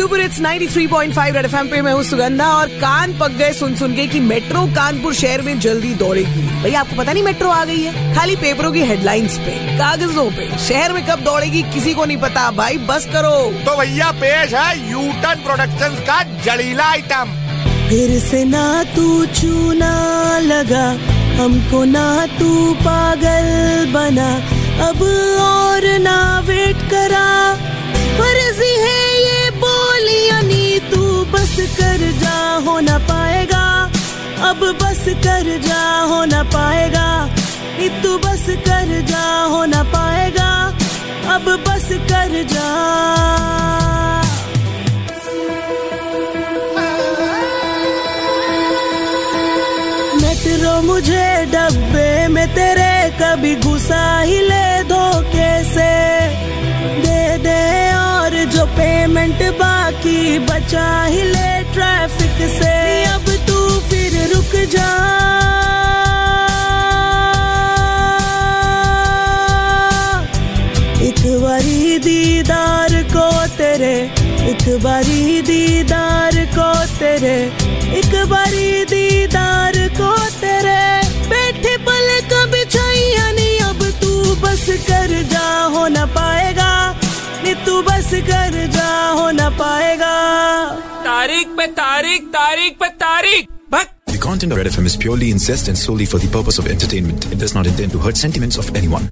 Super it's 93.5 red FM पे मैं हूँ सुगंधा और कान पक गए सुन सुन के कि मेट्रो कानपुर शहर में जल्दी दौड़ेगी। भैया आपको पता नहीं मेट्रो आ गई है? खाली पेपरों की हेडलाइंस पे कागजों पे। शहर में कब दौड़ेगी किसी को नहीं पता। भाई बस करो। तो भैया पेश है यूटन प्रोडक्शन का जड़ीला आइटम फिर से ना तू चूना लगा हमको ना तू पागल बना। अब और ना वेट करा। अब बस कर जा हो ना पाएगा। तू बस कर जा हो ना पाएगा। अब बस कर जा। मेट्रो मुझे डब्बे में तेरे कभी घुसा ही ले धोखे से दे दे और जो पेमेंट बाकी बचा ही ले ट्रैफ़िक बारी दीदार को तेरे, एक बारी दीदार को तेरे, एक बारी दीदार को तेरे। बैठे पल कभी छैया नहीं, अब तू बस कर जा हो ना पाएगा। नहीं तू बस कर जा हो ना पाएगा। तारीख पे तारीख तारीख पे तारीख। Content of Red FM is purely incest and solely for the purpose of entertainment. It does not intend to hurt sentiments of anyone.